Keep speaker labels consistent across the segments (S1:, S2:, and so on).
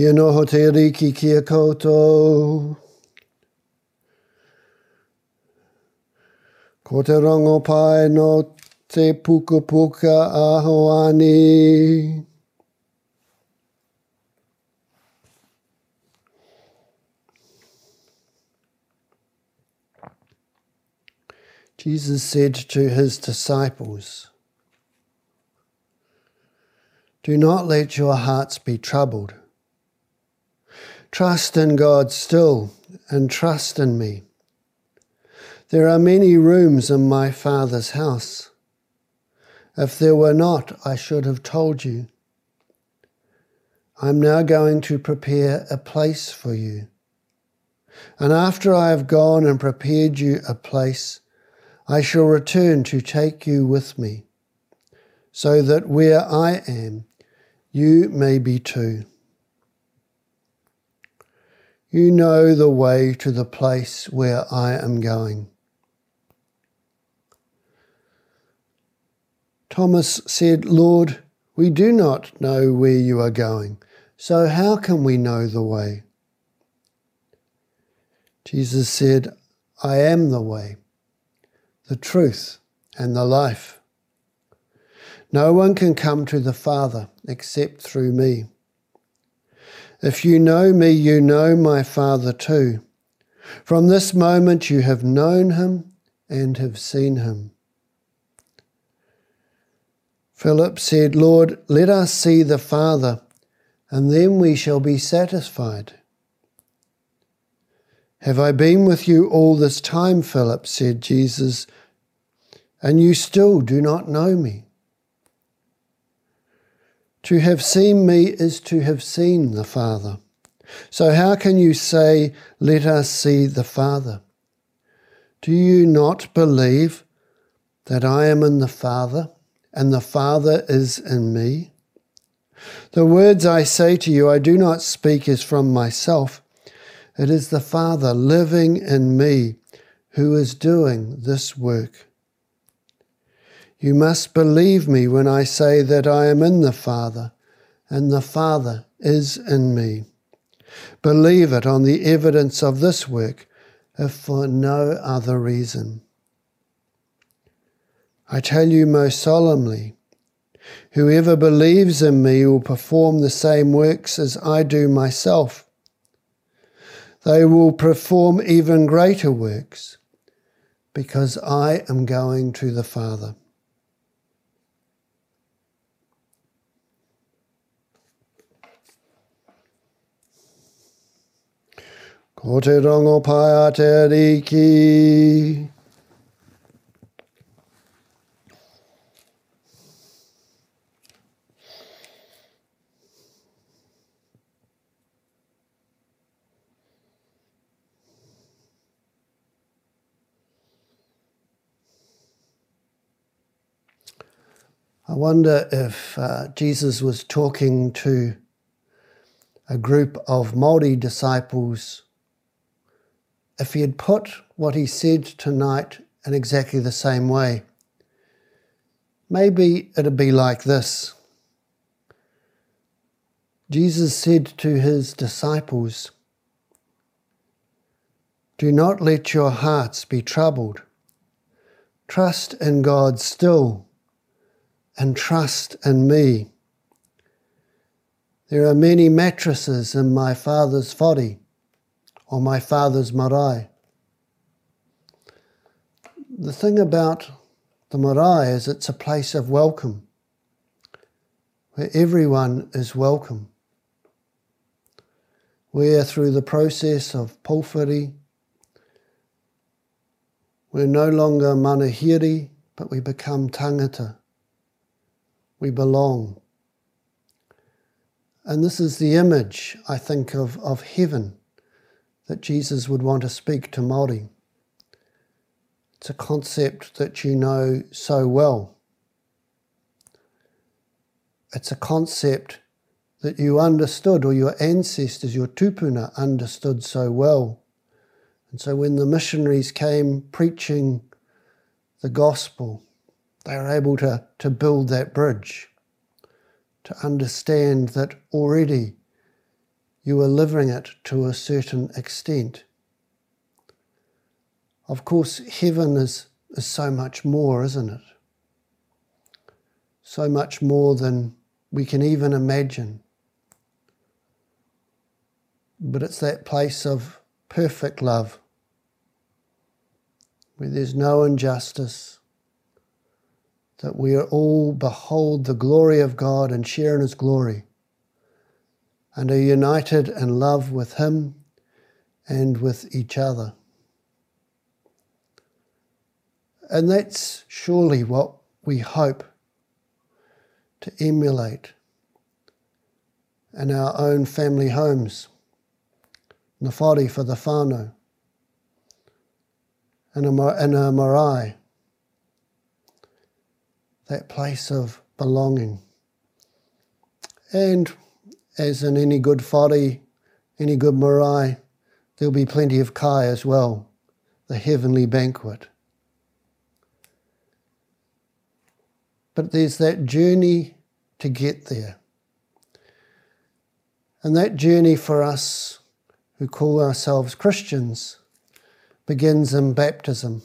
S1: Kia noho te riki kia koutou. Ko te rongo pai no te puka puka ahoani. Jesus said to his disciples, Do not let your hearts be troubled. Trust in God still and trust in me. There are many rooms in my Father's house. If there were not, I should have told you. I'm now going to prepare a place for you. And after I have gone and prepared you a place, I shall return to take you with me, so that where I am, you may be too. You know the way to the place where I am going. Thomas said, Lord, we do not know where you are going, so how can we know the way? Jesus said, I am the way the truth, and the life. No one can come to the Father except through me. If you know me, you know my Father too. From this moment you have known him and have seen him. Philip said, Lord, let us see the Father, and then we shall be satisfied. Have I been with you all this time, Philip? said Jesus and you still do not know me. To have seen me is to have seen the Father. So, how can you say, Let us see the Father? Do you not believe that I am in the Father and the Father is in me? The words I say to you, I do not speak as from myself. It is the Father living in me who is doing this work. You must believe me when I say that I am in the Father and the Father is in me. Believe it on the evidence of this work, if for no other reason. I tell you most solemnly, whoever believes in me will perform the same works as I do myself. They will perform even greater works, because I am going to the Father. Ko te rongo pai a te riki. I wonder if uh, Jesus was talking to a group of Māori disciples if he had put what he said tonight in exactly the same way, maybe it'd be like this. Jesus said to his disciples, Do not let your hearts be troubled. Trust in God still and trust in me. There are many mattresses in my Father's body or my father's marae. The thing about the marae is it's a place of welcome, where everyone is welcome. Where through the process of pōwhiri, we're no longer manuhiri, but we become tangata. We belong. And this is the image, I think, of, of heaven that Jesus would want to speak to Māori. It's a concept that you know so well. It's a concept that you understood, or your ancestors, your tupuna, understood so well. And so when the missionaries came preaching the gospel, they were able to, to build that bridge, to understand that already you are living it to a certain extent. Of course, heaven is, is so much more, isn't it? So much more than we can even imagine. But it's that place of perfect love where there's no injustice, that we all behold the glory of God and share in His glory and are united in love with Him and with each other. And that's surely what we hope to emulate in our own family homes. Na for the whānau, and a, in a marae, that place of belonging. And as in any good whare, any good marae, there'll be plenty of kai as well, the heavenly banquet. But there's that journey to get there. And that journey for us who call ourselves Christians begins in baptism.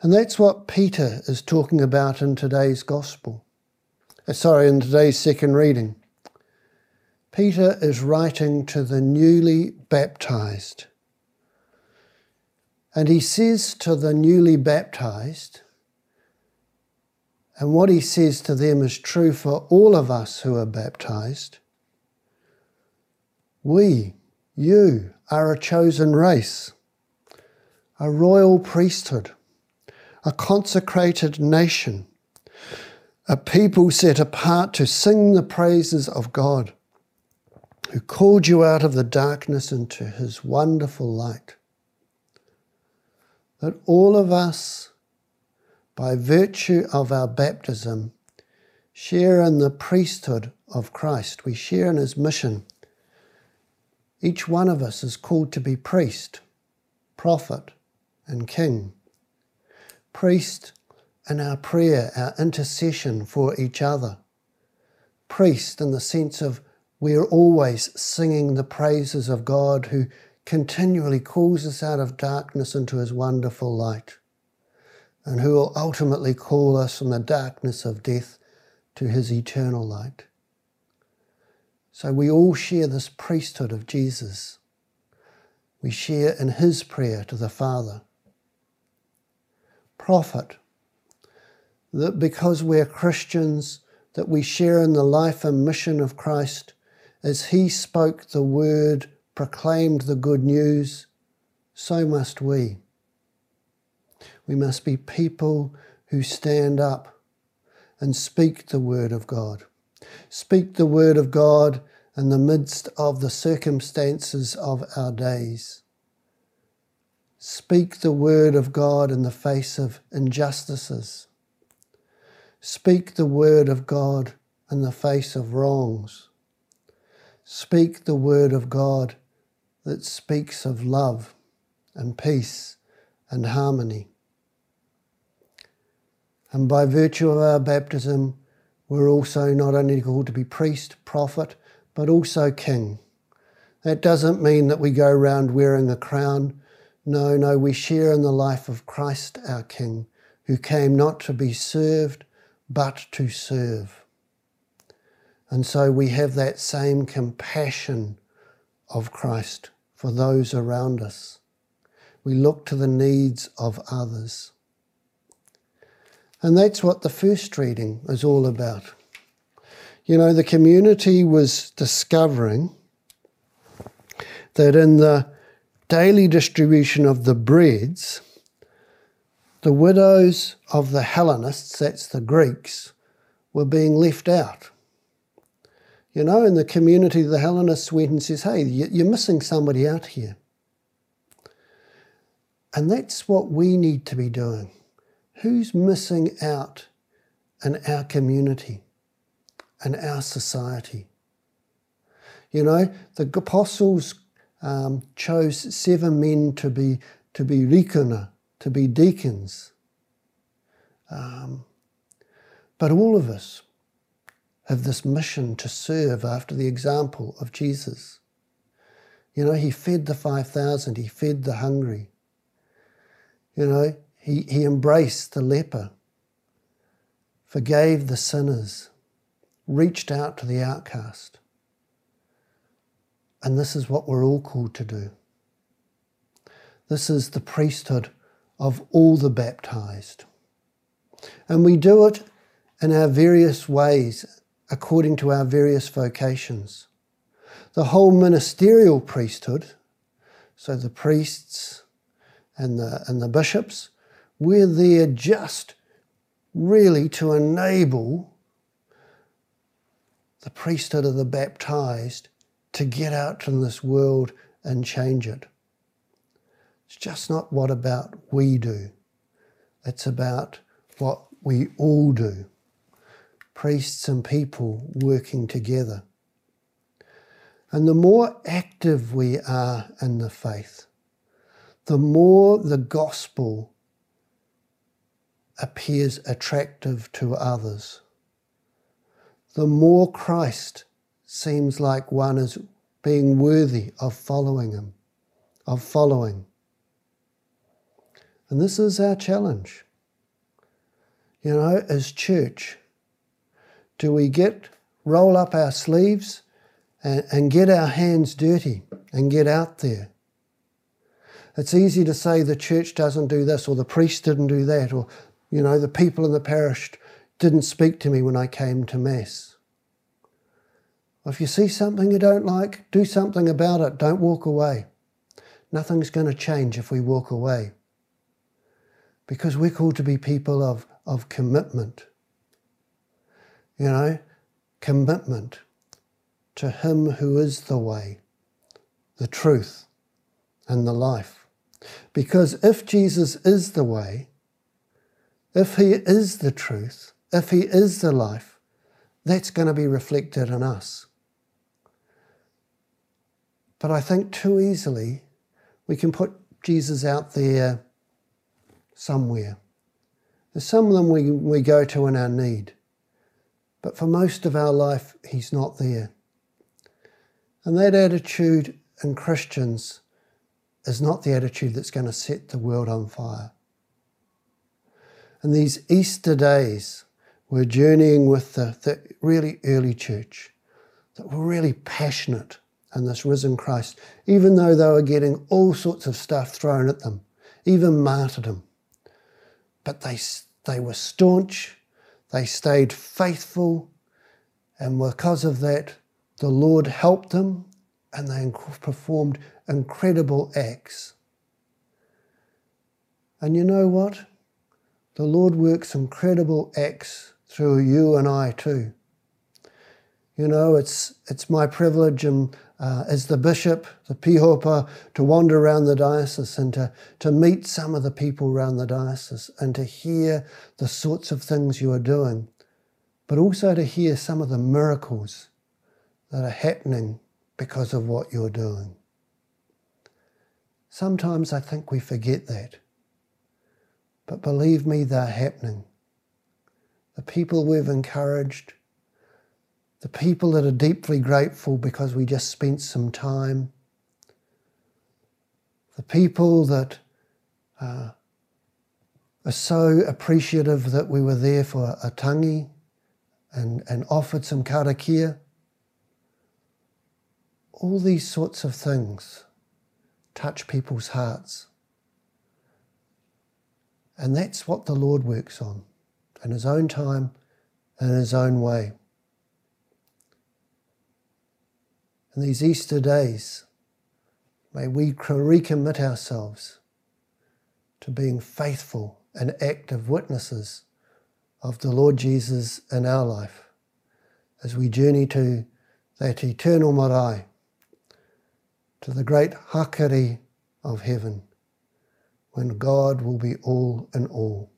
S1: And that's what Peter is talking about in today's gospel. Uh, sorry, in today's second reading. Peter is writing to the newly baptized. And he says to the newly baptized, and what he says to them is true for all of us who are baptized. We, you, are a chosen race, a royal priesthood, a consecrated nation, a people set apart to sing the praises of God, who called you out of the darkness into his wonderful light. That all of us by virtue of our baptism, share in the priesthood of Christ. We share in his mission. Each one of us is called to be priest, prophet, and king. Priest in our prayer, our intercession for each other. Priest in the sense of we're always singing the praises of God who continually calls us out of darkness into his wonderful light and who will ultimately call us from the darkness of death to his eternal light. So we all share this priesthood of Jesus. We share in his prayer to the Father. Prophet, that because we're Christians, that we share in the life and mission of Christ, as he spoke the word, proclaimed the good news, so must we. We must be people who stand up and speak the word of God. Speak the word of God in the midst of the circumstances of our days. Speak the word of God in the face of injustices. Speak the word of God in the face of wrongs. Speak the word of God that speaks of love and peace and harmony. And by virtue of our baptism, we're also not only called to be priest, prophet, but also king. That doesn't mean that we go around wearing a crown. No, no, we share in the life of Christ our King, who came not to be served, but to serve. And so we have that same compassion of Christ for those around us. We look to the needs of others. And that's what the first reading is all about. You know, the community was discovering that in the daily distribution of the breads, the widows of the Hellenists, that's the Greeks, were being left out. You know, in the community, the Hellenists went and says, hey, you're missing somebody out here. And that's what we need to be doing. Who's missing out in our community, in our society? You know, the apostles um, chose seven men to be to be rīkona, to be deacons. Um, but all of us have this mission to serve after the example of Jesus. You know, he fed the 5,000, he fed the hungry. You know, he, he embraced the leper, forgave the sinners, reached out to the outcast. And this is what we're all called to do. This is the priesthood of all the baptized. And we do it in our various ways according to our various vocations. The whole ministerial priesthood, so the priests and the, and the bishops, we're there just really to enable the priesthood of the baptized to get out in this world and change it. It's just not what about we do. It's about what we all do. Priests and people working together. And the more active we are in the faith, the more the gospel appears attractive to others, the more Christ seems like one is being worthy of following him, of following. And this is our challenge. You know, as church, do we get, roll up our sleeves and, and get our hands dirty and get out there? It's easy to say the church doesn't do this or the priest didn't do that or, you know, the people in the parish didn't speak to me when I came to Mass. If you see something you don't like, do something about it. Don't walk away. Nothing's going to change if we walk away because we're called to be people of, of commitment. You know, commitment to Him who is the way, the truth, and the life. Because if Jesus is the way, if He is the truth, if He is the life, that's going to be reflected in us. But I think too easily we can put Jesus out there somewhere. There's some of them we, we go to in our need, but for most of our life, He's not there. And that attitude in Christians is not the attitude that's going to set the world on fire. And these Easter days, we're journeying with the, the really early church that were really passionate in this risen Christ, even though they were getting all sorts of stuff thrown at them, even martyrdom but they, they were staunch, they stayed faithful, and because of that, the Lord helped them and they performed incredible acts. And you know what? The Lord works incredible acts through you and I too. You know, it's, it's my privilege and uh, as the bishop, the pihopa, to wander around the diocese and to, to meet some of the people around the diocese and to hear the sorts of things you are doing, but also to hear some of the miracles that are happening because of what you're doing. Sometimes I think we forget that. But believe me, they're happening. The people we've encouraged, the people that are deeply grateful because we just spent some time, the people that uh, are so appreciative that we were there for a tangi and, and offered some karakia. All these sorts of things touch people's hearts. And that's what the Lord works on in His own time and in His own way. In these Easter days, may we recommit ourselves to being faithful and active witnesses of the Lord Jesus in our life as we journey to that eternal marae, to the great hakari of heaven, when God will be all in all.